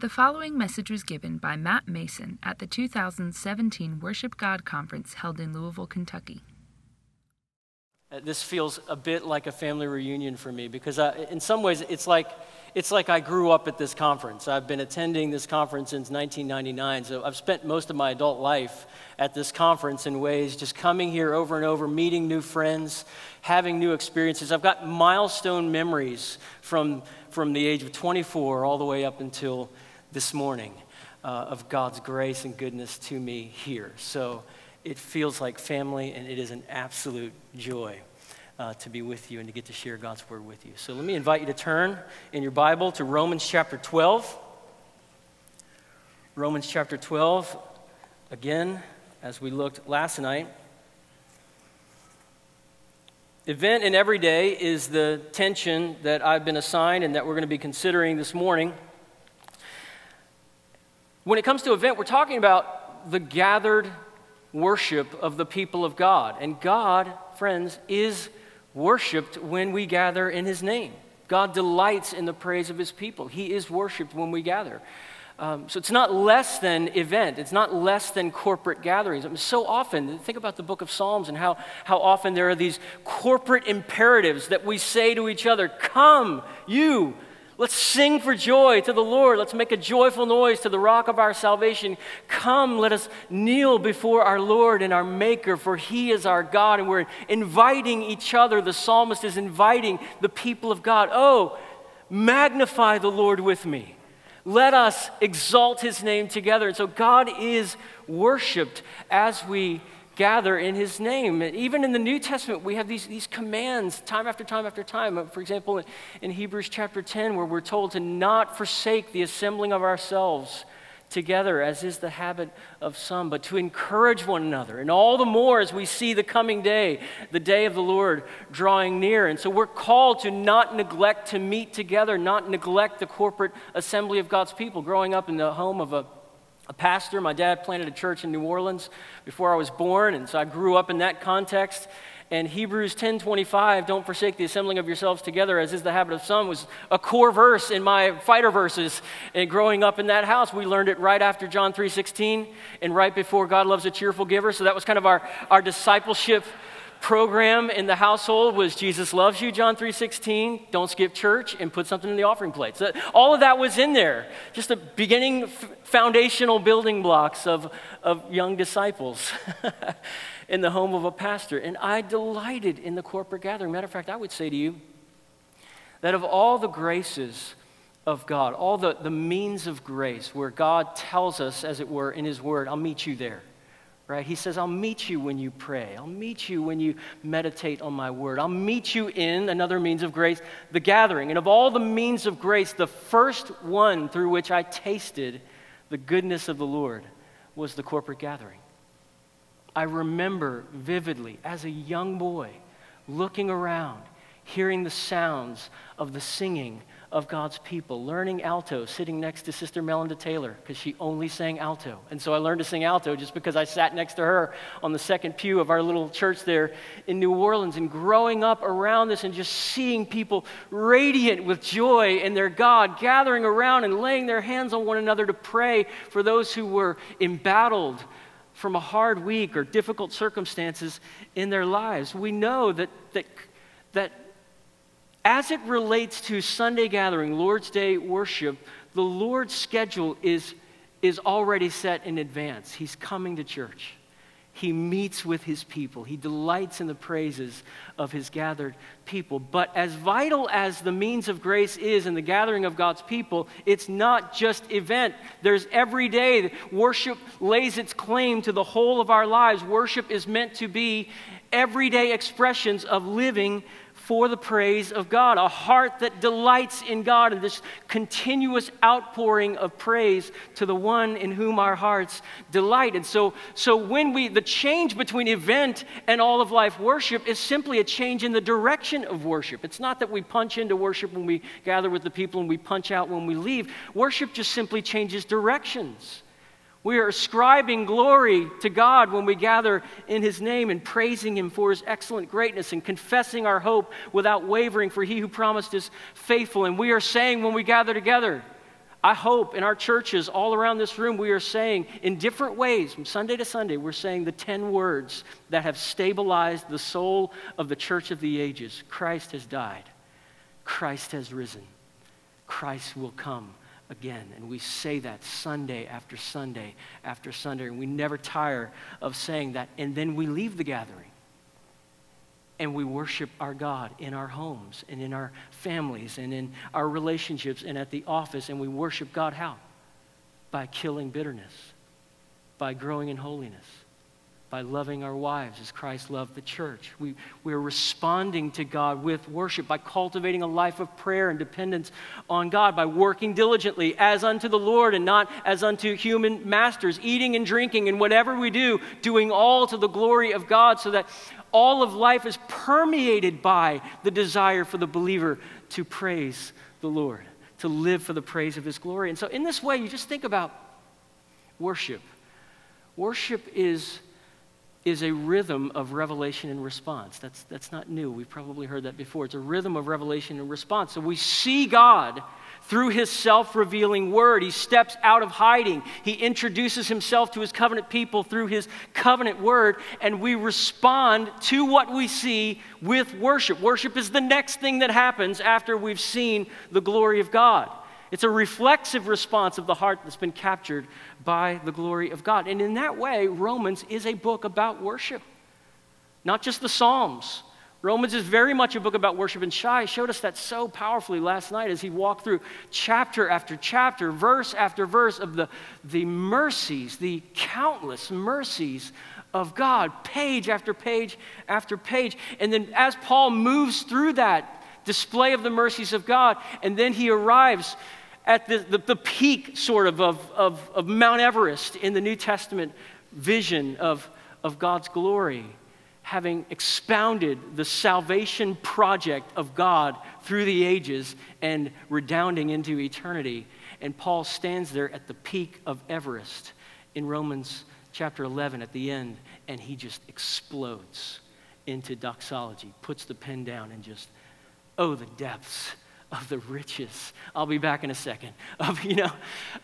The following message was given by Matt Mason at the 2017 Worship God Conference held in Louisville, Kentucky. Uh, This feels a bit like a family reunion for me because I, in some ways it's like, it's like I grew up at this conference. I've been attending this conference since 1999, so I've spent most of my adult life at this conference in ways just coming here over and over, meeting new friends, having new experiences. I've got milestone memories from, from the age of 24 all the way up until this morning uh, of God's grace and goodness to me here. So it feels like family, and it is an absolute joy uh, to be with you and to get to share God's word with you. So let me invite you to turn in your Bible to Romans chapter 12. Romans chapter 12, again, as we looked last night. Event in everyday is the tension that I've been assigned and that we're going to be considering this morning. When it comes to event, we're talking about the gathered worship of the people of God. And God, friends, is worshiped when we gather in His name. God delights in the praise of His people. He is worshiped when we gather. Um, so it's not less than event. It's not less than corporate gatherings. I mean, so often, think about the book of Psalms and how, how often there are these corporate imperatives that we say to each other Come, you, Let's sing for joy to the Lord. Let's make a joyful noise to the rock of our salvation. Come, let us kneel before our Lord and our Maker, for He is our God. And we're inviting each other. The psalmist is inviting the people of God. Oh, magnify the Lord with me. Let us exalt His name together. And so God is worshiped as we gather in his name. Even in the New Testament, we have these, these commands time after time after time. Uh, for example, in, in Hebrews chapter 10, where we're told to not forsake the assembling of ourselves together, as is the habit of some, but to encourage one another. And all the more as we see the coming day, the day of the Lord drawing near. And so we're called to not neglect to meet together, not neglect the corporate assembly of God's people. Growing up in the home of a a pastor. My dad planted a church in New Orleans before I was born, and so I grew up in that context. And Hebrews 10:25, don't forsake the assembling of yourselves together, as is the habit of some, was a core verse in my fighter verses. And growing up in that house, we learned it right after John 3:16 and right before God loves a cheerful giver. So that was kind of our, our discipleship program in the household was Jesus loves you, John 3.16, don't skip church, and put something in the offering plate. So all of that was in there. Just the beginning foundational building blocks of, of young disciples in the home of a pastor. And I delighted in the corporate gathering. Matter of fact, I would say to you that of all the graces of God, all the, the means of grace where God tells us, as it were, in His Word, I'll meet you there right? He says, I'll meet you when you pray. I'll meet you when you meditate on my word. I'll meet you in another means of grace, the gathering. And of all the means of grace, the first one through which I tasted the goodness of the Lord was the corporate gathering. I remember vividly as a young boy looking around, hearing the sounds of the singing of God's people, learning alto, sitting next to Sister Melinda Taylor, because she only sang alto. And so I learned to sing alto just because I sat next to her on the second pew of our little church there in New Orleans. And growing up around this and just seeing people radiant with joy in their God, gathering around and laying their hands on one another to pray for those who were embattled from a hard week or difficult circumstances in their lives. We know that, that, that as it relates to Sunday gathering, Lord's Day worship, the Lord's schedule is, is already set in advance. He's coming to church. He meets with his people. He delights in the praises of his gathered people. But as vital as the means of grace is in the gathering of God's people, it's not just event. There's every day worship lays its claim to the whole of our lives. Worship is meant to be everyday expressions of living for the praise of God, a heart that delights in God and this continuous outpouring of praise to the one in whom our hearts delight. And so, so when we, the change between event and all of life worship is simply a change in the direction of worship. It's not that we punch into worship when we gather with the people and we punch out when we leave. Worship just simply changes directions. We are ascribing glory to God when we gather in His name and praising Him for His excellent greatness and confessing our hope without wavering, for He who promised is faithful. And we are saying when we gather together, I hope in our churches all around this room, we are saying in different ways, from Sunday to Sunday, we're saying the 10 words that have stabilized the soul of the church of the ages. Christ has died, Christ has risen, Christ will come again. And we say that Sunday after Sunday after Sunday, and we never tire of saying that. And then we leave the gathering and we worship our God in our homes and in our families and in our relationships and at the office. And we worship God how? By killing bitterness, by growing in holiness, by loving our wives as Christ loved the church. We, we're responding to God with worship by cultivating a life of prayer and dependence on God, by working diligently as unto the Lord and not as unto human masters, eating and drinking and whatever we do, doing all to the glory of God so that all of life is permeated by the desire for the believer to praise the Lord, to live for the praise of His glory. And so, in this way, you just think about worship. Worship is, is a rhythm of revelation and response. That's, that's not new. We've probably heard that before. It's a rhythm of revelation and response. So, we see God through his self revealing word. He steps out of hiding. He introduces himself to his covenant people through his covenant word, and we respond to what we see with worship. Worship is the next thing that happens after we've seen the glory of God. It's a reflexive response of the heart that's been captured by the glory of God. And in that way, Romans is a book about worship, not just the Psalms Romans is very much a book about worship, and Shai showed us that so powerfully last night as he walked through chapter after chapter, verse after verse of the, the mercies, the countless mercies of God, page after page after page. And then as Paul moves through that display of the mercies of God, and then he arrives at the, the, the peak, sort of, of, of, of Mount Everest in the New Testament vision of, of God's glory having expounded the salvation project of God through the ages and redounding into eternity. And Paul stands there at the peak of Everest in Romans chapter 11 at the end, and he just explodes into doxology, puts the pen down, and just, oh, the depths of the riches. I'll be back in a second. Of, you know,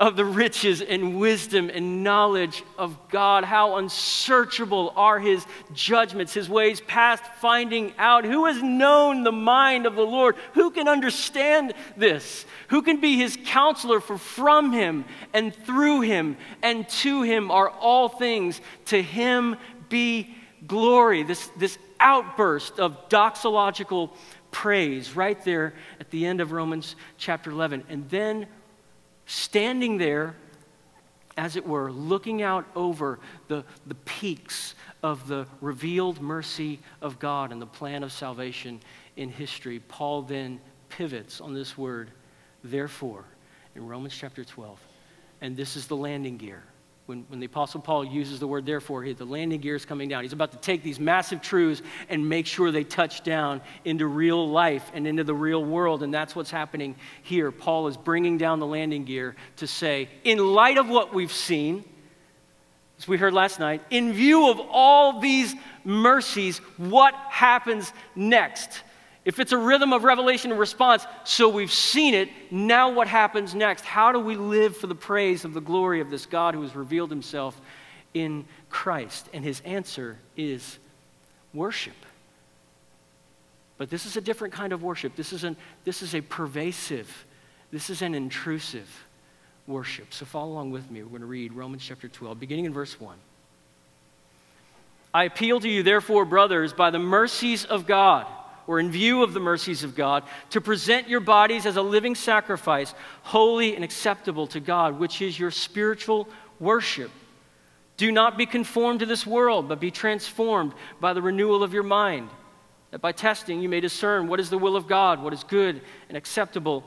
of the riches and wisdom and knowledge of God. How unsearchable are his judgments, his ways past finding out. Who has known the mind of the Lord? Who can understand this? Who can be his counselor? For from him and through him and to him are all things. To him be glory. This, this outburst of doxological praise right there at the end of Romans chapter 11. And then standing there, as it were, looking out over the, the peaks of the revealed mercy of God and the plan of salvation in history, Paul then pivots on this word, therefore, in Romans chapter 12. And this is the landing gear when, when the Apostle Paul uses the word therefore, he, the landing gear is coming down. He's about to take these massive truths and make sure they touch down into real life and into the real world. And that's what's happening here. Paul is bringing down the landing gear to say, in light of what we've seen, as we heard last night, in view of all these mercies, what happens next? If it's a rhythm of revelation and response, so we've seen it, now what happens next? How do we live for the praise of the glory of this God who has revealed himself in Christ? And his answer is worship. But this is a different kind of worship. This is, an, this is a pervasive, this is an intrusive worship. So follow along with me. We're going to read Romans chapter 12, beginning in verse 1. I appeal to you, therefore, brothers, by the mercies of God or in view of the mercies of God, to present your bodies as a living sacrifice, holy and acceptable to God, which is your spiritual worship. Do not be conformed to this world, but be transformed by the renewal of your mind, that by testing you may discern what is the will of God, what is good and acceptable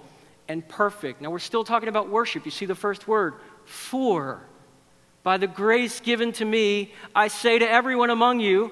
and perfect. Now we're still talking about worship. You see the first word, for. By the grace given to me, I say to everyone among you,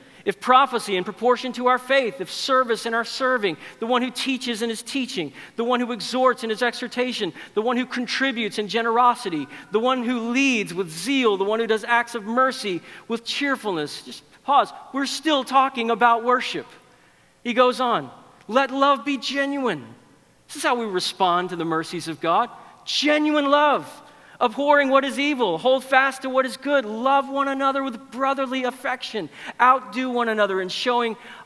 If prophecy in proportion to our faith, if service in our serving, the one who teaches in his teaching, the one who exhorts in his exhortation, the one who contributes in generosity, the one who leads with zeal, the one who does acts of mercy with cheerfulness. Just pause. We're still talking about worship. He goes on, let love be genuine. This is how we respond to the mercies of God genuine love abhorring what is evil, hold fast to what is good, love one another with brotherly affection, outdo one another in showing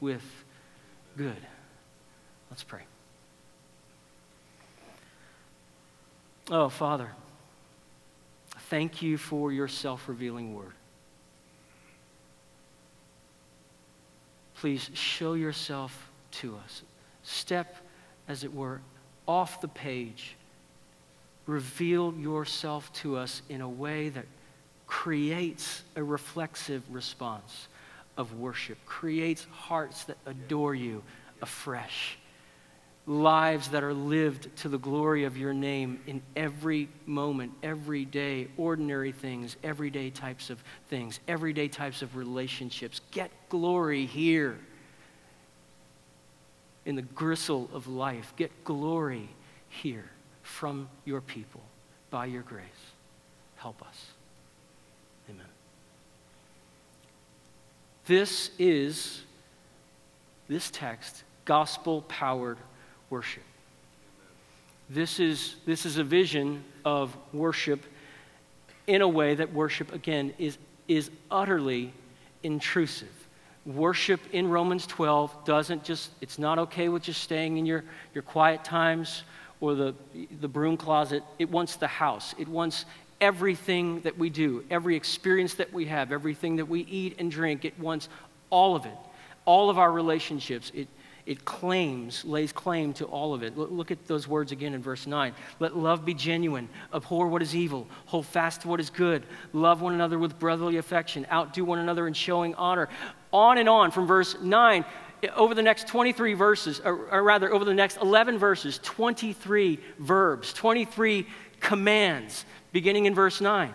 with good. Let's pray. Oh, Father, thank you for your self revealing word. Please show yourself to us. Step, as it were, off the page. Reveal yourself to us in a way that creates a reflexive response of worship, creates hearts that adore you afresh, lives that are lived to the glory of your name in every moment, every day, ordinary things, everyday types of things, everyday types of relationships. Get glory here in the gristle of life. Get glory here from your people by your grace. Help us. Amen. This is, this text, gospel powered worship. This is, this is a vision of worship in a way that worship, again, is, is utterly intrusive. Worship in Romans 12 doesn't just, it's not okay with just staying in your, your quiet times or the, the broom closet. It wants the house, it wants everything that we do, every experience that we have, everything that we eat and drink. It wants all of it, all of our relationships. It, it claims, lays claim to all of it. Look at those words again in verse 9. Let love be genuine, abhor what is evil, hold fast to what is good, love one another with brotherly affection, outdo one another in showing honor. On and on from verse 9 over the next 23 verses, or, or, rather, over the next 11 verses, 23 verbs, 23 commands beginning in verse 9.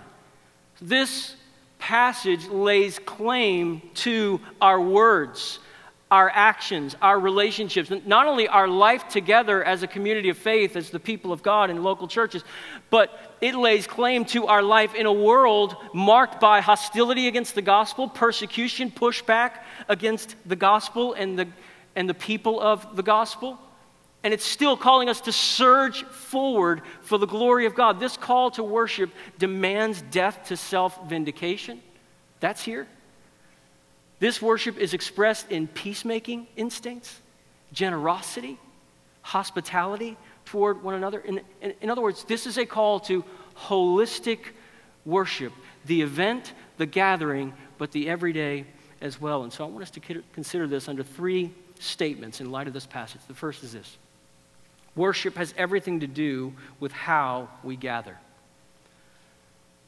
This passage lays claim to our words, our actions, our relationships, not only our life together as a community of faith, as the people of God in local churches, but it lays claim to our life in a world marked by hostility against the gospel, persecution, pushback against the gospel and the, and the people of the gospel. And it's still calling us to surge forward for the glory of God. This call to worship demands death to self vindication. That's here. This worship is expressed in peacemaking instincts, generosity, hospitality toward one another. In, in, in, other words, this is a call to holistic worship the event, the gathering, but the everyday as well. And so I want us to consider this under three statements in light of this passage. The first is this Worship has everything to do with how we gather.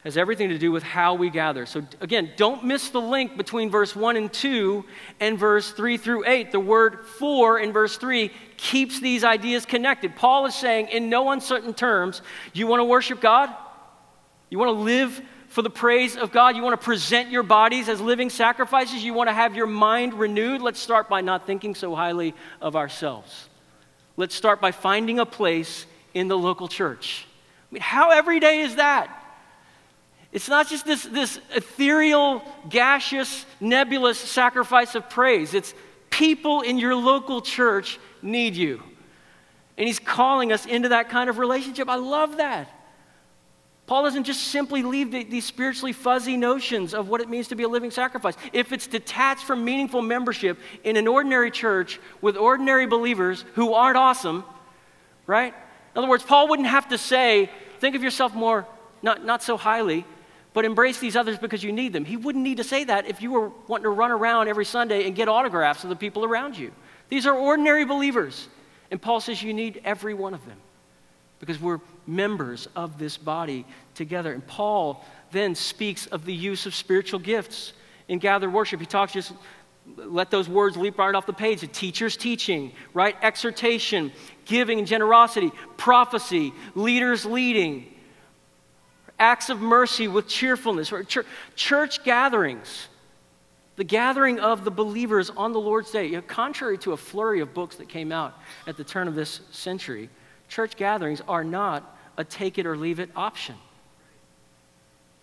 Has everything to do with how we gather. So, again, don't miss the link between verse 1 and 2 and verse 3 through 8. The word for in verse 3 keeps these ideas connected. Paul is saying, in no uncertain terms, you want to worship God? You want to live for the praise of God? You want to present your bodies as living sacrifices? You want to have your mind renewed? Let's start by not thinking so highly of ourselves. Let's start by finding a place in the local church. I mean, how everyday is that? It's not just this, this ethereal, gaseous, nebulous sacrifice of praise. It's people in your local church need you. And he's calling us into that kind of relationship. I love that. Paul doesn't just simply leave the, these spiritually fuzzy notions of what it means to be a living sacrifice. If it's detached from meaningful membership in an ordinary church with ordinary believers who aren't awesome, right? In other words, Paul wouldn't have to say, think of yourself more, not, not so highly, but embrace these others because you need them. He wouldn't need to say that if you were wanting to run around every Sunday and get autographs of the people around you. These are ordinary believers. And Paul says you need every one of them because we're members of this body together. And Paul then speaks of the use of spiritual gifts in gathered worship. He talks just let those words leap right off the page. The teacher's teaching, right? Exhortation, giving and generosity, prophecy, leaders leading, acts of mercy with cheerfulness, church, church gatherings. The gathering of the believers on the Lord's Day, you know, contrary to a flurry of books that came out at the turn of this century, church gatherings are not a take it or leave it option.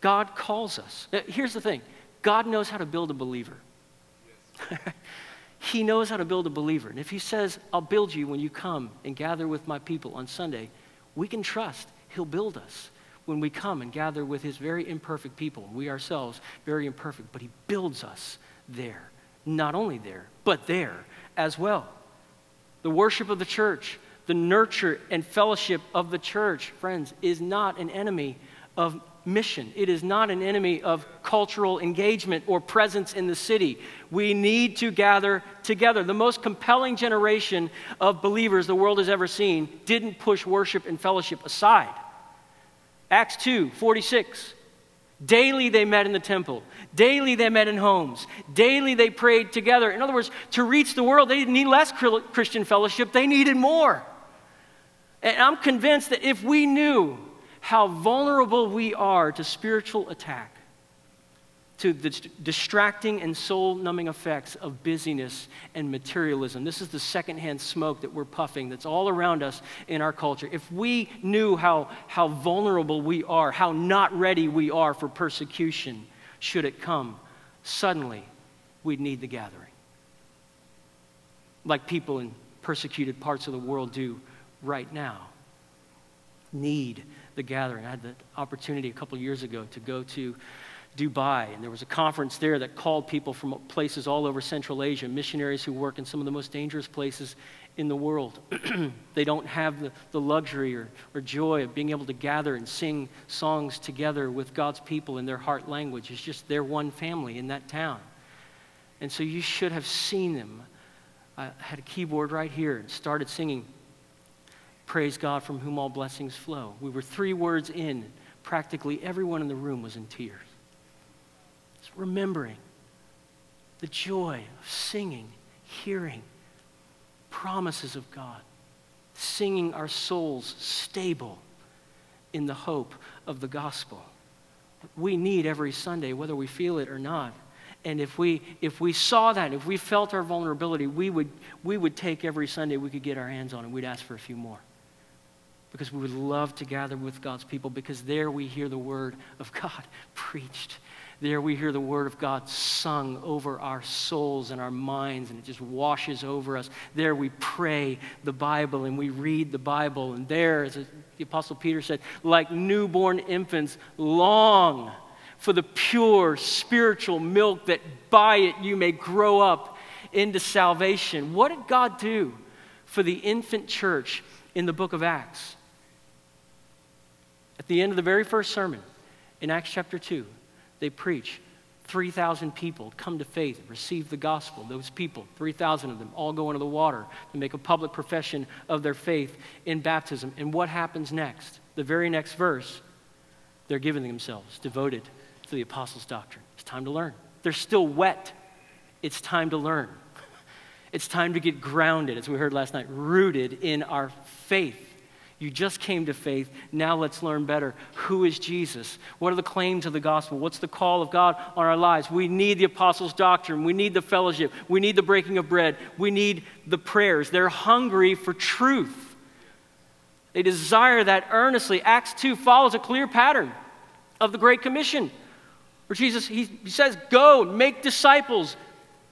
God calls us. Uh, here's the thing God knows how to build a believer. he knows how to build a believer. And if He says, I'll build you when you come and gather with my people on Sunday, we can trust He'll build us when we come and gather with His very imperfect people. We ourselves, very imperfect, but He builds us there. Not only there, but there as well. The worship of the church the nurture and fellowship of the church, friends, is not an enemy of mission. It is not an enemy of cultural engagement or presence in the city. We need to gather together. The most compelling generation of believers the world has ever seen didn't push worship and fellowship aside. Acts 2 46. Daily they met in the temple. Daily they met in homes. Daily they prayed together. In other words, to reach the world, they didn't need less Christian fellowship, they needed more. And I'm convinced that if we knew how vulnerable we are to spiritual attack, to the distracting and soul numbing effects of busyness and materialism. This is the secondhand smoke that we're puffing that's all around us in our culture. If we knew how, how vulnerable we are, how not ready we are for persecution, should it come, suddenly we'd need the gathering. Like people in persecuted parts of the world do right now need the gathering. I had the opportunity a couple years ago to go to Dubai, and there was a conference there that called people from places all over Central Asia, missionaries who work in some of the most dangerous places in the world. they don't have the, the luxury or, or joy of being able to gather and sing songs together with God's people in their heart language. It's just their one family in that town. And so you should have seen them. I had a keyboard right here and started singing Praise God from whom all blessings flow. We were three words in. Practically everyone in the room was in tears. Remembering the joy of singing, hearing promises of God, singing our souls stable in the hope of the gospel. We need every Sunday, whether we feel it or not. And if we, if we saw that, if we felt our vulnerability, we would, we would take every Sunday we could get our hands on and we'd ask for a few more because we would love to gather with God's people because there we hear the word of God preached. There we hear the word of God sung over our souls and our minds, and it just washes over us. There we pray the Bible and we read the Bible. And there, as the Apostle Peter said, like newborn infants, long for the pure spiritual milk that by it you may grow up into salvation. What did God do for the infant church in the book of Acts? At the end of the very first sermon in Acts chapter 2, they preach. 3,000 people come to faith and receive the gospel. Those people, 3,000 of them, all go into the water to make a public profession of their faith in baptism. And what happens next? The very next verse, they're giving themselves devoted to the apostles' doctrine. It's time to learn. They're still wet. It's time to learn. It's time to get grounded, as we heard last night, rooted in our faith. You just came to faith. Now let's learn better. Who is Jesus? What are the claims of the gospel? What's the call of God on our lives? We need the apostles' doctrine. We need the fellowship. We need the breaking of bread. We need the prayers. They're hungry for truth. They desire that earnestly. Acts 2 follows a clear pattern. of the Great Commission, where Jesus, he, he says, Go, make disciples,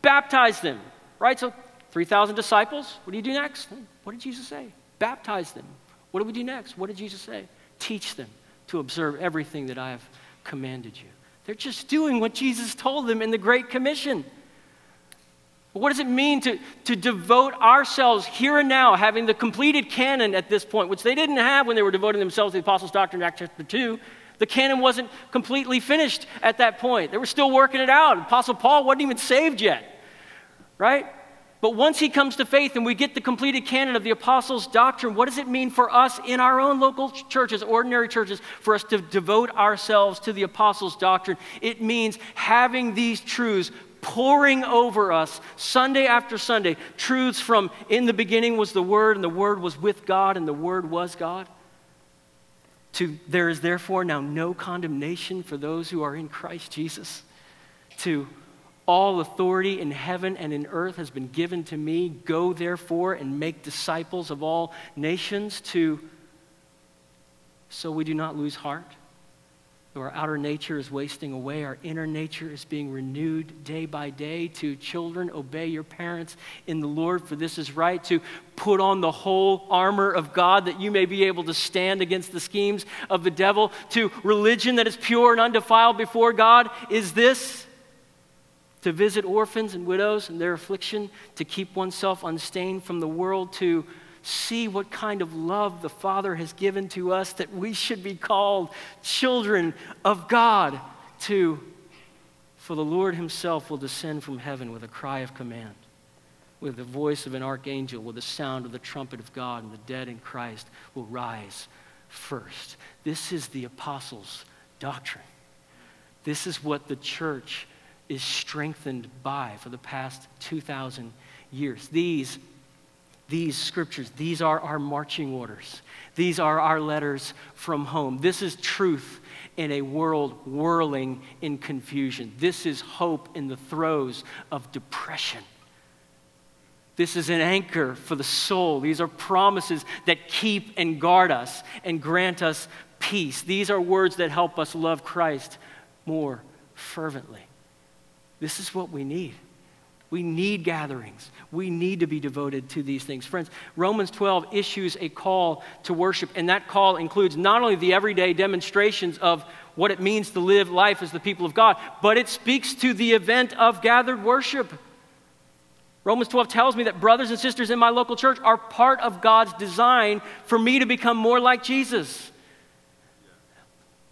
baptize them, right? So 3,000 disciples. What do you do next? What did Jesus say? Baptize them. What do we do next? What did Jesus say? Teach them to observe everything that I have commanded you. They're just doing what Jesus told them in the Great Commission. What does it mean to, to devote ourselves here and now, having the completed canon at this point, which they didn't have when they were devoting themselves to the Apostles' Doctrine in Acts chapter 2? The canon wasn't completely finished at that point. They were still working it out. Apostle Paul wasn't even saved yet, right? But once he comes to faith and we get the completed canon of the apostles' doctrine, what does it mean for us in our own local churches, ordinary churches, for us to devote ourselves to the apostles' doctrine? It means having these truths pouring over us Sunday after Sunday. Truths from in the beginning was the Word, and the Word was with God, and the Word was God. To there is therefore now no condemnation for those who are in Christ Jesus. To all authority in heaven and in earth has been given to me. Go therefore and make disciples of all nations to so we do not lose heart. Though our outer nature is wasting away, our inner nature is being renewed day by day. To children, obey your parents in the Lord, for this is right. To put on the whole armor of God that you may be able to stand against the schemes of the devil. To religion that is pure and undefiled before God is this to visit orphans and widows in their affliction, to keep oneself unstained from the world, to see what kind of love the Father has given to us that we should be called children of God, to for the Lord Himself will descend from heaven with a cry of command, with the voice of an archangel, with the sound of the trumpet of God, and the dead in Christ will rise first. This is the apostles' doctrine. This is what the church is strengthened by for the past 2,000 years. These, these scriptures, these are our marching orders. These are our letters from home. This is truth in a world whirling in confusion. This is hope in the throes of depression. This is an anchor for the soul. These are promises that keep and guard us and grant us peace. These are words that help us love Christ more fervently. This is what we need. We need gatherings. We need to be devoted to these things. Friends, Romans 12 issues a call to worship, and that call includes not only the everyday demonstrations of what it means to live life as the people of God, but it speaks to the event of gathered worship. Romans 12 tells me that brothers and sisters in my local church are part of God's design for me to become more like Jesus.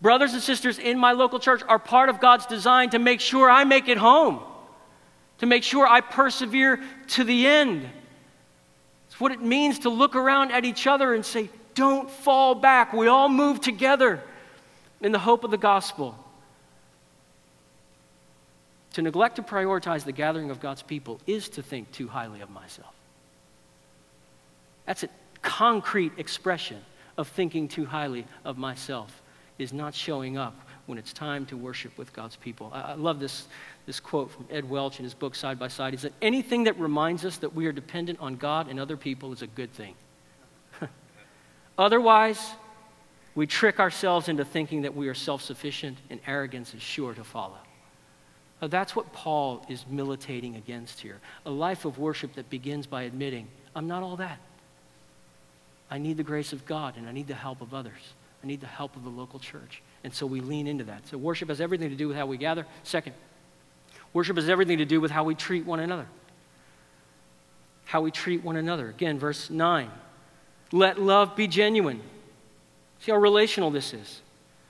Brothers and sisters in my local church are part of God's design to make sure I make it home, to make sure I persevere to the end. It's what it means to look around at each other and say, Don't fall back. We all move together in the hope of the gospel. To neglect to prioritize the gathering of God's people is to think too highly of myself. That's a concrete expression of thinking too highly of myself is not showing up when it's time to worship with God's people. I, I love this, this quote from Ed Welch in his book, Side by Side. He said, Anything that reminds us that we are dependent on God and other people is a good thing. Otherwise, we trick ourselves into thinking that we are self sufficient and arrogance is sure to follow. Now, that's what Paul is militating against here a life of worship that begins by admitting, I'm not all that. I need the grace of God and I need the help of others. I need the help of the local church. And so we lean into that. So worship has everything to do with how we gather. Second, worship has everything to do with how we treat one another. How we treat one another. Again, verse 9. Let love be genuine. See how relational this is.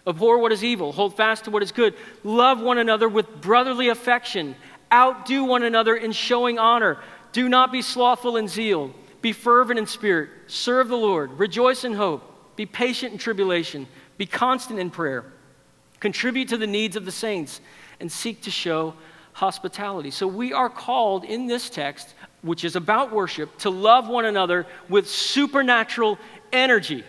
Abhor what is evil, hold fast to what is good. Love one another with brotherly affection. Outdo one another in showing honor. Do not be slothful in zeal. Be fervent in spirit. Serve the Lord. Rejoice in hope be patient in tribulation. Be constant in prayer. Contribute to the needs of the saints and seek to show hospitality. So we are called in this text, which is about worship, to love one another with supernatural energy,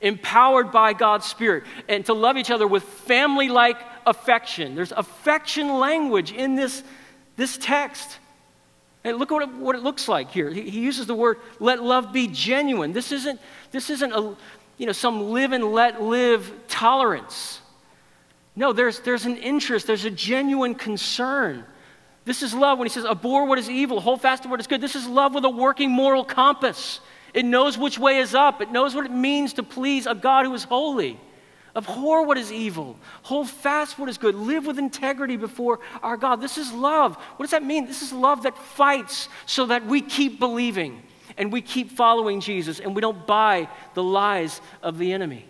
empowered by God's Spirit, and to love each other with family like affection. There's affection language in this, this text. And look at what it, what it looks like here. He, he uses the word, let love be genuine. This isn't, this isn't a, you know, some live and let live tolerance. No, there's, there's an interest, there's a genuine concern. This is love when he says, abhor what is evil, hold fast to what is good. This is love with a working moral compass. It knows which way is up, it knows what it means to please a God who is holy. Abhor what is evil, hold fast what is good, live with integrity before our God. This is love. What does that mean? This is love that fights so that we keep believing and we keep following Jesus and we don't buy the lies of the enemy.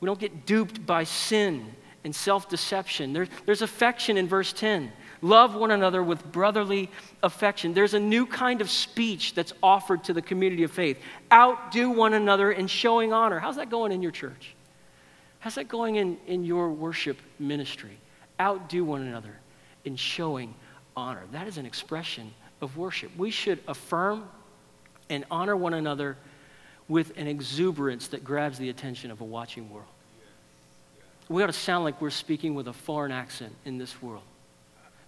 We don't get duped by sin and self deception. There, there's affection in verse 10. Love one another with brotherly affection. There's a new kind of speech that's offered to the community of faith. Outdo one another in showing honor. How's that going in your church? How's that going in, in your worship ministry? Outdo one another in showing honor. That is an expression of worship. We should affirm and honor one another with an exuberance that grabs the attention of a watching world. We ought to sound like we're speaking with a foreign accent in this world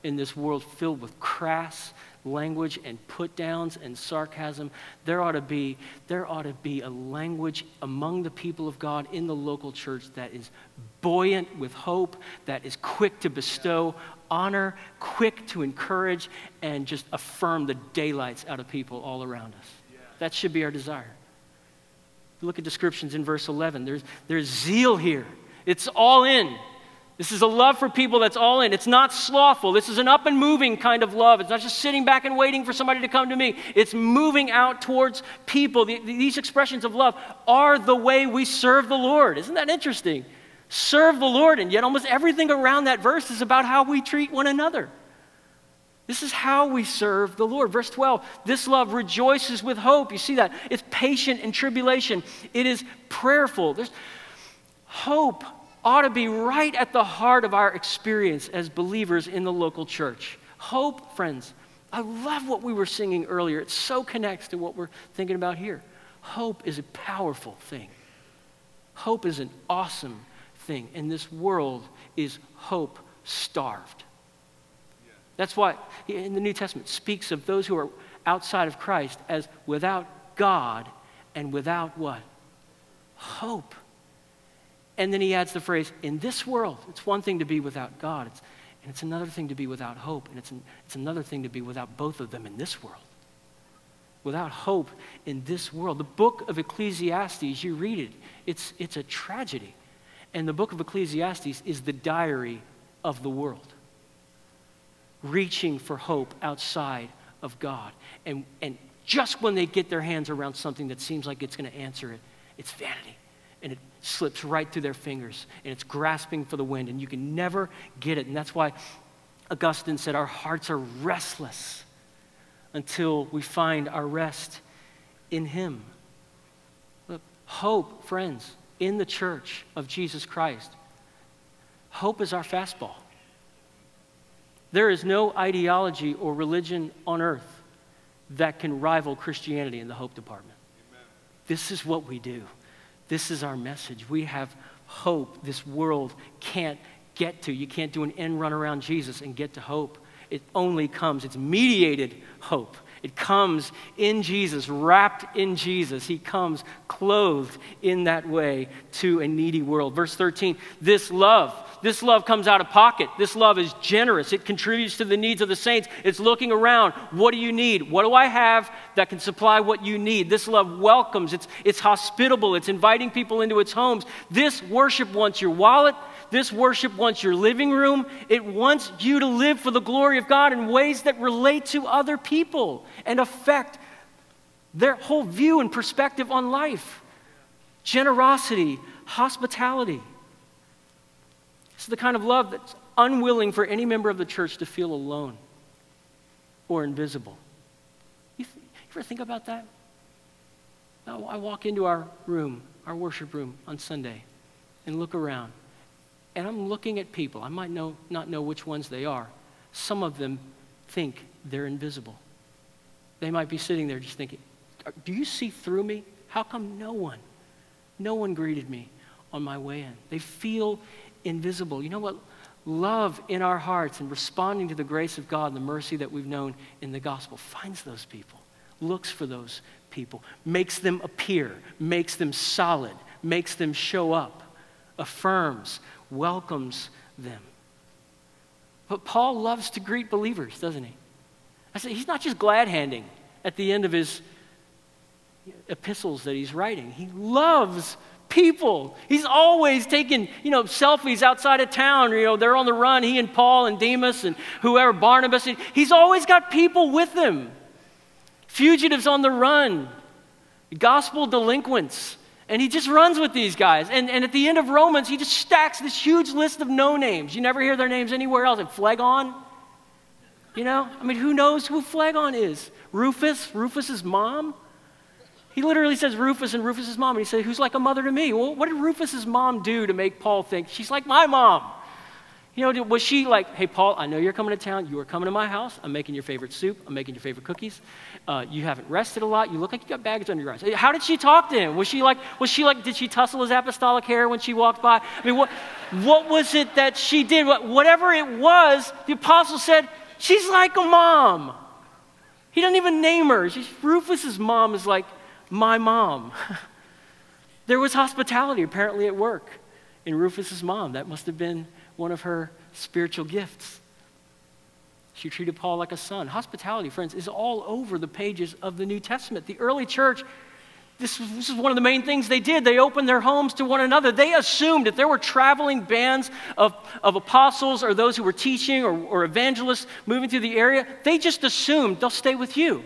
in this world filled with crass language and put downs and sarcasm there ought to be there ought to be a language among the people of god in the local church that is buoyant with hope that is quick to bestow honor quick to encourage and just affirm the daylights out of people all around us that should be our desire look at descriptions in verse 11 there's, there's zeal here it's all in this is a love for people that's all in. It's not slothful. This is an up and moving kind of love. It's not just sitting back and waiting for somebody to come to me. It's moving out towards people. The, these expressions of love are the way we serve the Lord. Isn't that interesting? Serve the Lord, and yet almost everything around that verse is about how we treat one another. This is how we serve the Lord. Verse 12, this love rejoices with hope. You see that? It's patient in tribulation, it is prayerful. There's hope ought to be right at the heart of our experience as believers in the local church. Hope, friends. I love what we were singing earlier. It so connects to what we're thinking about here. Hope is a powerful thing. Hope is an awesome thing. And this world is hope starved. That's why in the New Testament speaks of those who are outside of Christ as without God and without what? Hope. And then he adds the phrase, in this world, it's one thing to be without God, it's, and it's another thing to be without hope, and it's, an, it's another thing to be without both of them in this world. Without hope in this world. The book of Ecclesiastes, you read it, it's, it's a tragedy. And the book of Ecclesiastes is the diary of the world, reaching for hope outside of God. And, and just when they get their hands around something that seems like it's going to answer it, it's vanity and it slips right through their fingers and it's grasping for the wind and you can never get it. And that's why Augustine said our hearts are restless until we find our rest in Him. Look, hope, friends, in the church of Jesus Christ. Hope is our fastball. There is no ideology or religion on earth that can rival Christianity in the hope department. Amen. This is what we do. This is our message. We have hope this world can't get to. You can't do an end run around Jesus and get to hope. It only comes, it's mediated hope. It comes in Jesus, wrapped in Jesus. He comes clothed in that way to a needy world. Verse 13 this love this love comes out of pocket. This love is generous. It contributes to the needs of the saints. It's looking around. What do you need? What do I have that can supply what you need? This love welcomes. It's, it's hospitable. It's inviting people into its homes. This worship wants your wallet. This worship wants your living room. It wants you to live for the glory of God in ways that relate to other people and affect their whole view and perspective on life. Generosity, hospitality. Is the kind of love that's unwilling for any member of the church to feel alone or invisible. You, th- you ever think about that? Oh, I walk into our room, our worship room on Sunday, and look around. And I'm looking at people. I might know, not know which ones they are. Some of them think they're invisible. They might be sitting there just thinking, Do you see through me? How come no one, no one greeted me on my way in? They feel invisible. You know what? Love in our hearts and responding to the grace of God and the mercy that we've known in the gospel finds those people, looks for those people, makes them appear, makes them solid, makes them show up, affirms welcomes them. But Paul loves to greet believers, doesn't he? I said, he's not just glad handing at the end of his epistles that he's writing. He loves people. He's always taking, you know, selfies outside of town. You know, they're on the run, he and Paul and Demas and whoever, Barnabas. He's always got people with him. Fugitives on the run, gospel delinquents. And he just runs with these guys. And, and at the end of Romans, he just stacks this huge list of no names. You never hear their names anywhere else. And Phlegon, you know? I mean, who knows who Phlegon is? Rufus, Rufus's mom? He literally says Rufus and Rufus's mom. And he says, Who's like a mother to me? Well, what did Rufus's mom do to make Paul think she's like my mom? You know, was she like, hey, Paul, I know you're coming to town. You are coming to my house. I'm making your favorite soup. I'm making your favorite cookies. Uh, you haven't rested a lot. You look like you got baggage under your eyes. How did she talk to him? Was she like, was she like, did she tussle his apostolic hair when she walked by? I mean, what, what was it that she did? Whatever it was, the apostle said, she's like a mom. He doesn't even name her. She's, Rufus's mom is like my mom. there was hospitality apparently at work in Rufus's mom. That must have been one of her spiritual gifts. She treated Paul like a son. Hospitality, friends, is all over the pages of the New Testament. The early church, this this was one of the main things they did. They opened their homes to one another. They assumed if there were traveling bands of, of apostles or those who were teaching or, or evangelists moving through the area, they just assumed they'll stay with you.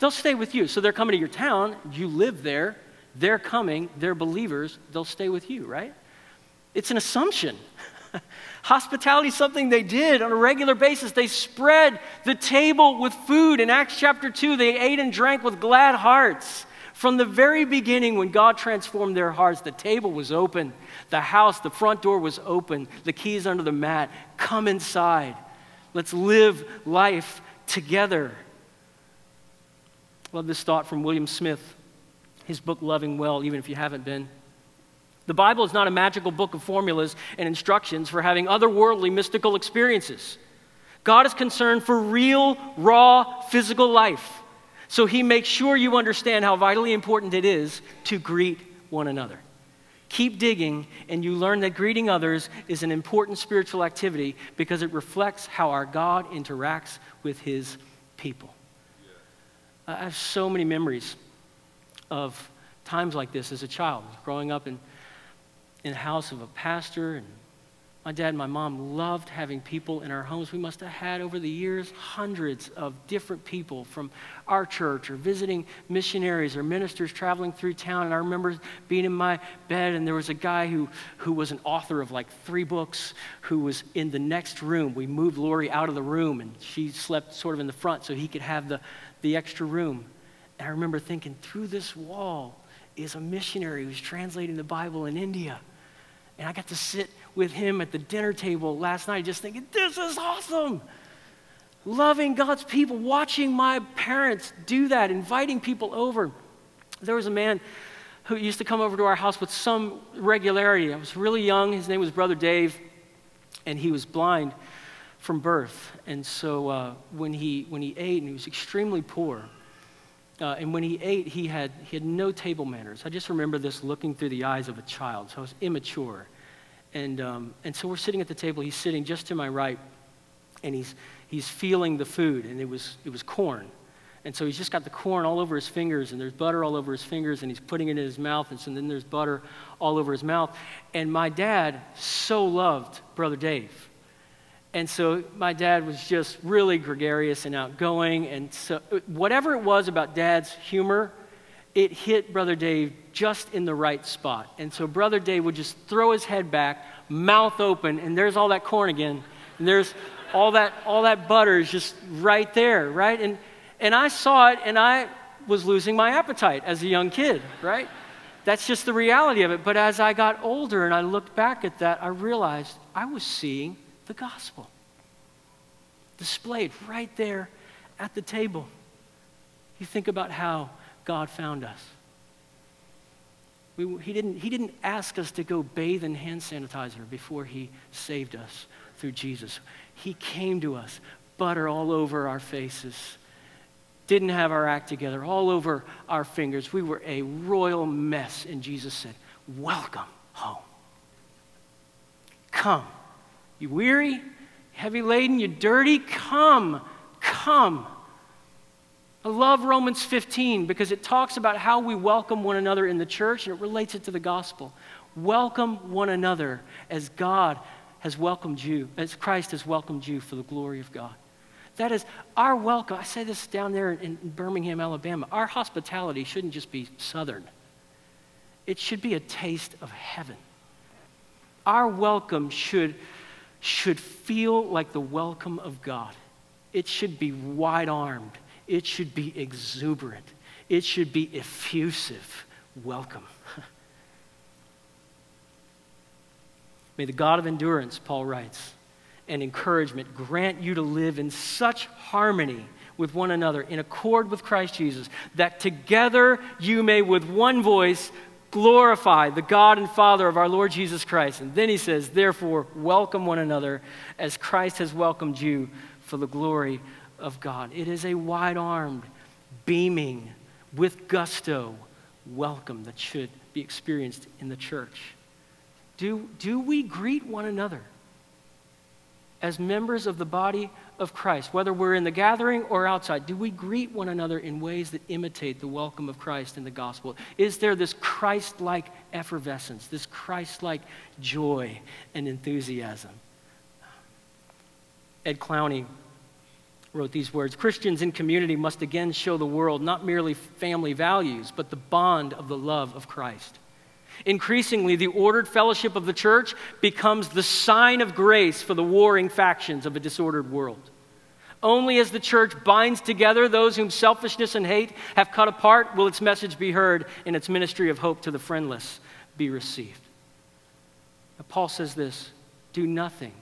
They'll stay with you. So they're coming to your town, you live there, they're coming, they're believers, they'll stay with you, right? It's an assumption. Hospitality is something they did on a regular basis. They spread the table with food. In Acts chapter 2, they ate and drank with glad hearts. From the very beginning, when God transformed their hearts, the table was open, the house, the front door was open, the keys under the mat. Come inside. Let's live life together. Love this thought from William Smith, his book, Loving Well, even if you haven't been. The Bible is not a magical book of formulas and instructions for having otherworldly mystical experiences. God is concerned for real, raw, physical life. So he makes sure you understand how vitally important it is to greet one another. Keep digging, and you learn that greeting others is an important spiritual activity because it reflects how our God interacts with his people. I have so many memories of times like this as a child, growing up in in the house of a pastor. And my dad and my mom loved having people in our homes. We must have had over the years hundreds of different people from our church or visiting missionaries or ministers traveling through town. And I remember being in my bed, and there was a guy who, who was an author of like three books who was in the next room. We moved Lori out of the room, and she slept sort of in the front so he could have the, the extra room. And I remember thinking, through this wall is a missionary who's translating the Bible in India. And I got to sit with him at the dinner table last night just thinking, this is awesome. Loving God's people, watching my parents do that, inviting people over. There was a man who used to come over to our house with some regularity. I was really young. His name was Brother Dave, and he was blind from birth. And so uh, when, he, when he ate, and he was extremely poor, uh, and when he ate, he had, he had no table manners. I just remember this looking through the eyes of a child. So I was immature. And, um, and so we're sitting at the table. He's sitting just to my right, and he's, he's feeling the food, and it was, it was corn. And so he's just got the corn all over his fingers, and there's butter all over his fingers, and he's putting it in his mouth, and so then there's butter all over his mouth. And my dad so loved Brother Dave. And so my dad was just really gregarious and outgoing. And so, whatever it was about dad's humor, it hit Brother Dave just in the right spot. And so Brother Dave would just throw his head back, mouth open, and there's all that corn again. And there's all that, all that butter is just right there, right? And, and I saw it, and I was losing my appetite as a young kid, right? That's just the reality of it. But as I got older and I looked back at that, I realized I was seeing the gospel displayed right there at the table. You think about how God found us. We, he, didn't, he didn't ask us to go bathe in hand sanitizer before he saved us through Jesus. He came to us, butter all over our faces, didn't have our act together, all over our fingers. We were a royal mess, and Jesus said, Welcome home. come. You weary, heavy laden, you dirty, come, come. I love Romans 15 because it talks about how we welcome one another in the church and it relates it to the gospel. Welcome one another as God has welcomed you, as Christ has welcomed you for the glory of God. That is our welcome. I say this down there in Birmingham, Alabama. Our hospitality shouldn't just be southern, it should be a taste of heaven. Our welcome should, should feel like the welcome of God. It should be wide armed it should be exuberant, it should be effusive. Welcome. May the God of endurance, Paul writes, and encouragement grant you to live in such harmony with one another, in accord with Christ Jesus, that together you may with one voice glorify the God and Father of our Lord Jesus Christ. And then he says, Therefore, welcome one another as Christ has welcomed you for the glory of God. It is a wide armed, beaming, with gusto welcome that should be experienced in the church. Do, do we greet one another as members of the body of Christ, whether we're in the gathering or outside? Do we greet one another in ways that imitate the welcome of Christ in the gospel? Is there this Christ like effervescence, this Christ like joy and enthusiasm? Ed Clowney wrote these words Christians in community must again show the world not merely family values, but the bond of the love of Christ. Increasingly, the ordered fellowship of the church becomes the sign of grace for the warring factions of a disordered world. Only as the church binds together those whom selfishness and hate have cut apart will its message be heard and its ministry of hope to the friendless be received. Now, Paul says this do nothing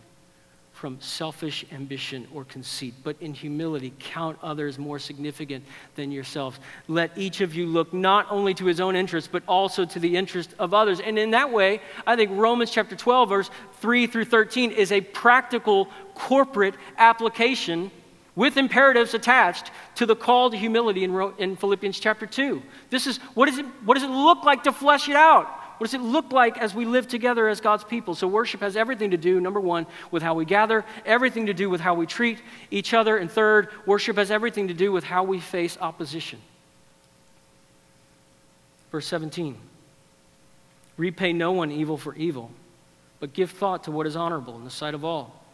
from selfish ambition or conceit, but in humility count others more significant than yourselves. Let each of you look not only to his own interest, but also to the interest of others. And in that way, I think Romans chapter 12, verse 3 through 13 is a practical corporate application with imperatives attached to the call to humility in, Philippians chapter 2. This is what, is it, what does it look like to flesh it out? What does it look like as we live together as God's people? So, worship has everything to do, number one, with how we gather, everything to do with how we treat each other, and third, worship has everything to do with how we face opposition. Verse 17 Repay no one evil for evil, but give thought to what is honorable in the sight of all.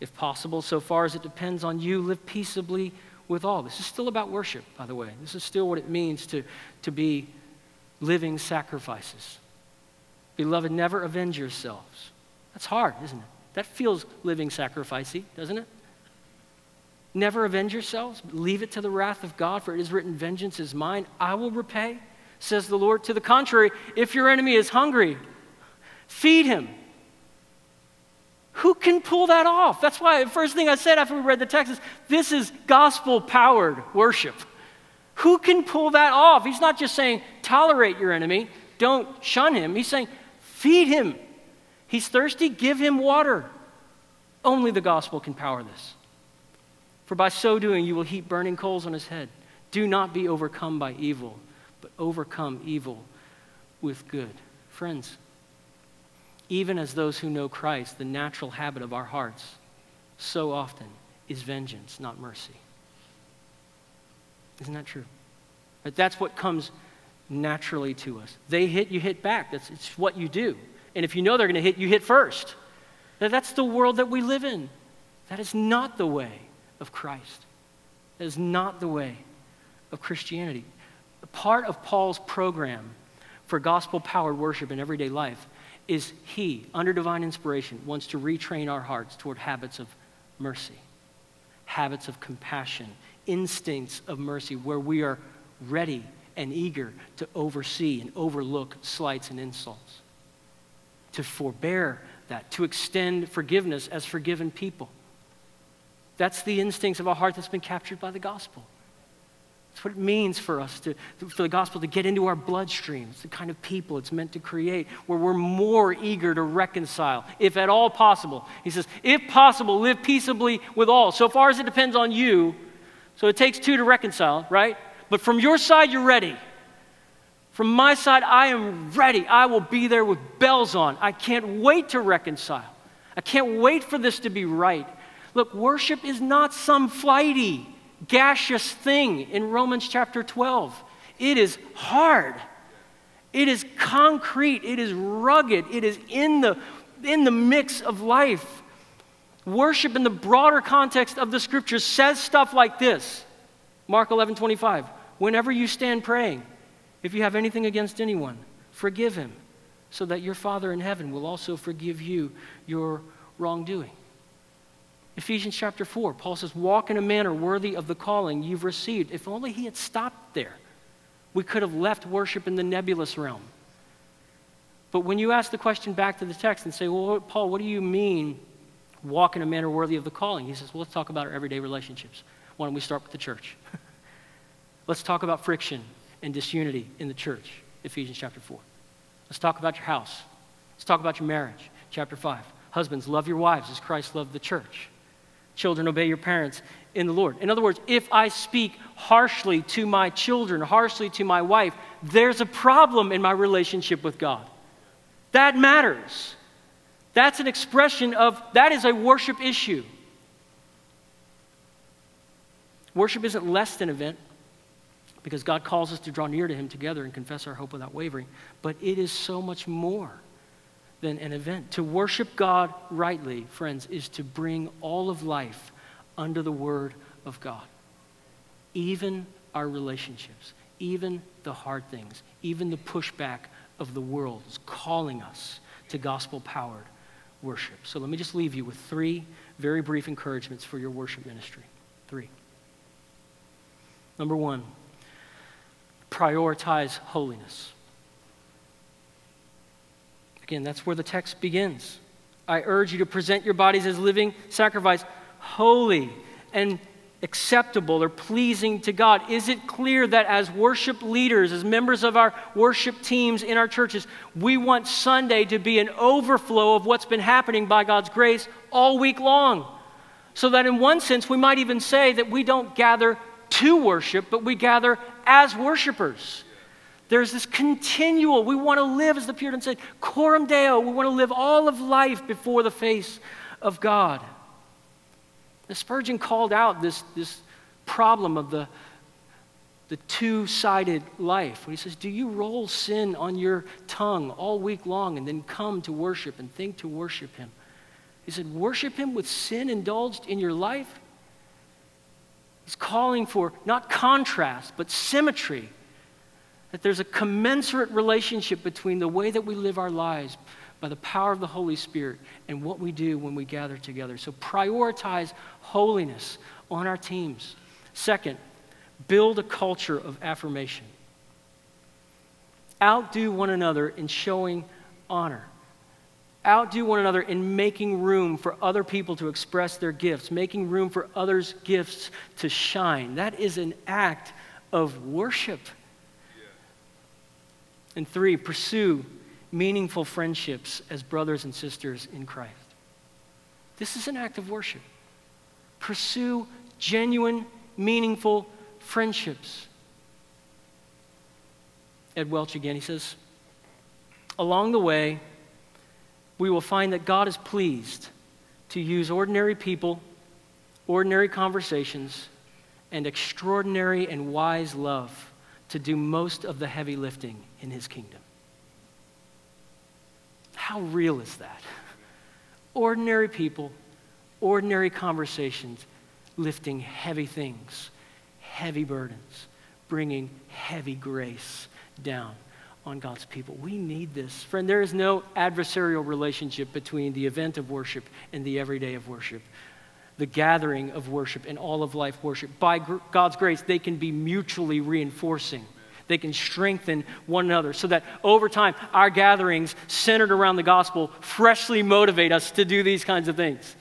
If possible, so far as it depends on you, live peaceably with all. This is still about worship, by the way. This is still what it means to, to be living sacrifices. Beloved, never avenge yourselves. That's hard, isn't it? That feels living sacrificey, doesn't it? Never avenge yourselves. Leave it to the wrath of God, for it is written, Vengeance is mine. I will repay, says the Lord. To the contrary, if your enemy is hungry, feed him. Who can pull that off? That's why the first thing I said after we read the text is this is gospel powered worship. Who can pull that off? He's not just saying tolerate your enemy, don't shun him. He's saying Feed him. He's thirsty, give him water. Only the gospel can power this. For by so doing, you will heap burning coals on his head. Do not be overcome by evil, but overcome evil with good. Friends, even as those who know Christ, the natural habit of our hearts so often is vengeance, not mercy. Isn't that true? But that's what comes naturally to us. They hit, you hit back. That's it's what you do. And if you know they're going to hit, you hit first. Now, that's the world that we live in. That is not the way of Christ. That is not the way of Christianity. Part of Paul's program for gospel powered worship in everyday life is he, under divine inspiration, wants to retrain our hearts toward habits of mercy, habits of compassion, instincts of mercy, where we are ready and eager to oversee and overlook slights and insults, to forbear that, to extend forgiveness as forgiven people. That's the instincts of a heart that's been captured by the gospel. That's what it means for us to, for the gospel to get into our bloodstream. It's the kind of people it's meant to create where we're more eager to reconcile, if at all possible. He says, if possible, live peaceably with all. So far as it depends on you, so it takes two to reconcile, right? But from your side, you're ready. From my side, I am ready. I will be there with bells on. I can't wait to reconcile. I can't wait for this to be right. Look, worship is not some flighty, gaseous thing in Romans chapter 12. It is hard. It is concrete. It is rugged. It is in the, in the mix of life. Worship in the broader context of the scriptures says stuff like this Mark 11 25. Whenever you stand praying, if you have anything against anyone, forgive him, so that your Father in heaven will also forgive you your wrongdoing. Ephesians chapter 4, Paul says, Walk in a manner worthy of the calling you've received. If only he had stopped there, we could have left worship in the nebulous realm. But when you ask the question back to the text and say, Well, Paul, what do you mean walk in a manner worthy of the calling? He says, Well, let's talk about our everyday relationships. Why don't we start with the church? let's talk about friction and disunity in the church, Ephesians chapter 4. Let's talk about your house. Let's talk about your marriage, chapter 5. Husbands, love your wives as Christ loved the church. Children, obey your parents in the Lord. In other words, if I speak harshly to my children, harshly to my wife, there's a problem in my relationship with God. That matters. That's an expression of, that is a worship issue. Worship isn't less than event because God calls us to draw near to Him together and confess our hope without wavering, but it is so much more than an event. To worship God rightly, friends, is to bring all of life under the Word of God. Even our relationships, even the hard things, even the pushback of the world is calling us to gospel powered worship. So let me just leave you with three very brief encouragements for your worship ministry. Three. Number one, prioritize holiness. Again, that's where the text begins. I urge you to present your bodies as living sacrifice, holy and acceptable or pleasing to God? Is it clear that as worship leaders, as members of our worship teams in our churches, we want Sunday to be an overflow of what's been happening by God's grace all week long? So that in one sense, we might even say that we don't gather to worship, but we gather as worshipers. There's this continual, we want to live, as the Puritans said, coram deo. We want to live all of life before the face of God. The Spurgeon called out this, this problem of the, the two sided life. When he says, Do you roll sin on your tongue all week long and then come to worship and think to worship Him? He said, Worship Him with sin indulged in your life. He's calling for not contrast, but symmetry that there's a commensurate relationship between the way that we live our lives by the power of the Holy Spirit and what we do when we gather together. So prioritize holiness on our teams. Second, build a culture of affirmation. Outdo one another in showing honor. Outdo one another in making room for other people to express their gifts, making room for others' gifts to shine. That is an act of worship. And three, pursue meaningful friendships as brothers and sisters in Christ. This is an act of worship. Pursue genuine, meaningful friendships. Ed Welch again, he says, Along the way, we will find that God is pleased to use ordinary people, ordinary conversations, and extraordinary and wise love to do most of the heavy lifting in his kingdom. How real is that? Ordinary people, ordinary conversations, lifting heavy things, heavy burdens, bringing heavy grace down on God's people. We need this. Friend, there is no adversarial relationship between the event of worship and the everyday of worship the gathering of worship and all of life worship. By gr- God's grace, they can be mutually reinforcing. They can strengthen one another so that over time, our gatherings centered around the gospel freshly motivate us to do these kinds of things.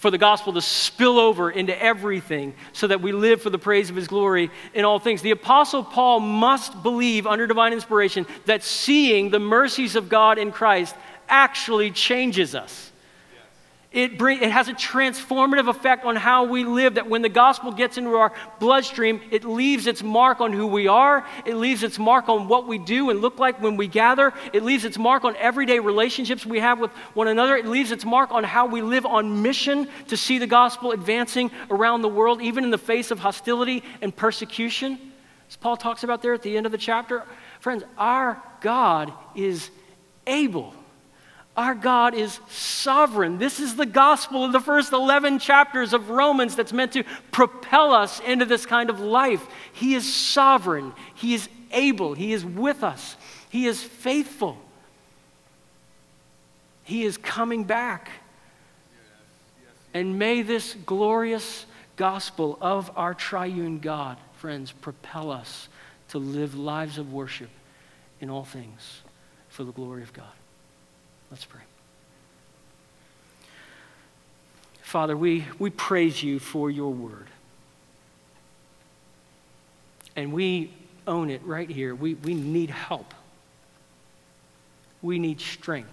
For the gospel to spill over into everything so that we live for the praise of his glory in all things. The apostle Paul must believe under divine inspiration that seeing the mercies of God in Christ actually changes us. It, bring, it has a transformative effect on how we live, that when the gospel gets into our bloodstream, it leaves its mark on who we are. It leaves its mark on what we do and look like when we gather. It leaves its mark on everyday relationships we have with one another. It leaves its mark on how we live on mission to see the gospel advancing around the world, even in the face of hostility and persecution. As Paul talks about there at the end of the chapter, friends, our God is able our God is sovereign. This is the gospel of the first 11 chapters of Romans that's meant to propel us into this kind of life. He is sovereign, He is able, He is with us, He is faithful. He is coming back. And may this glorious gospel of our triune God, friends, propel us to live lives of worship in all things for the glory of God. Let's pray. Father, we, we praise you for your word. And we own it right here. We, we need help. We need strength.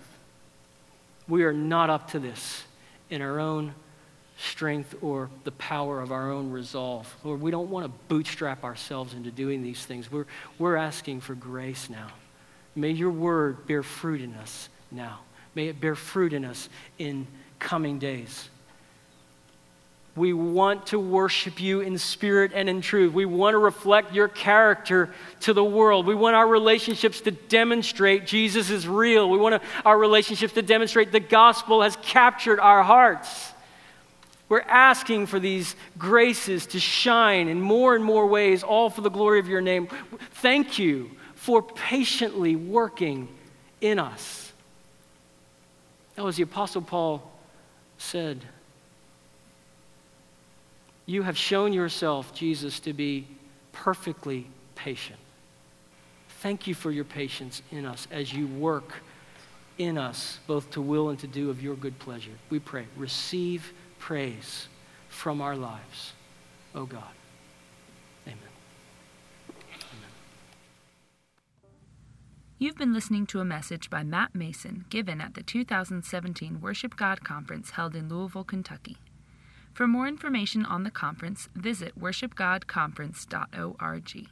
We are not up to this in our own strength or the power of our own resolve. Lord, we don't want to bootstrap ourselves into doing these things. We're, we're asking for grace now. May your word bear fruit in us now. May it bear fruit in us in coming days. We want to worship you in spirit and in truth. We want to reflect your character to the world. We want our relationships to demonstrate Jesus is real. We want our relationships to demonstrate the gospel has captured our hearts. We're asking for these graces to shine in more and more ways, all for the glory of your name. Thank you for patiently working in us. Now, as the Apostle Paul said, you have shown yourself, Jesus, to be perfectly patient. Thank you for your patience in us as you work in us, both to will and to do of your good pleasure. We pray, receive praise from our lives, O oh God. You've been listening to a message by Matt Mason given at the 2017 Worship God Conference held in Louisville, Kentucky. For more information on the conference, visit worshipgodconference.org.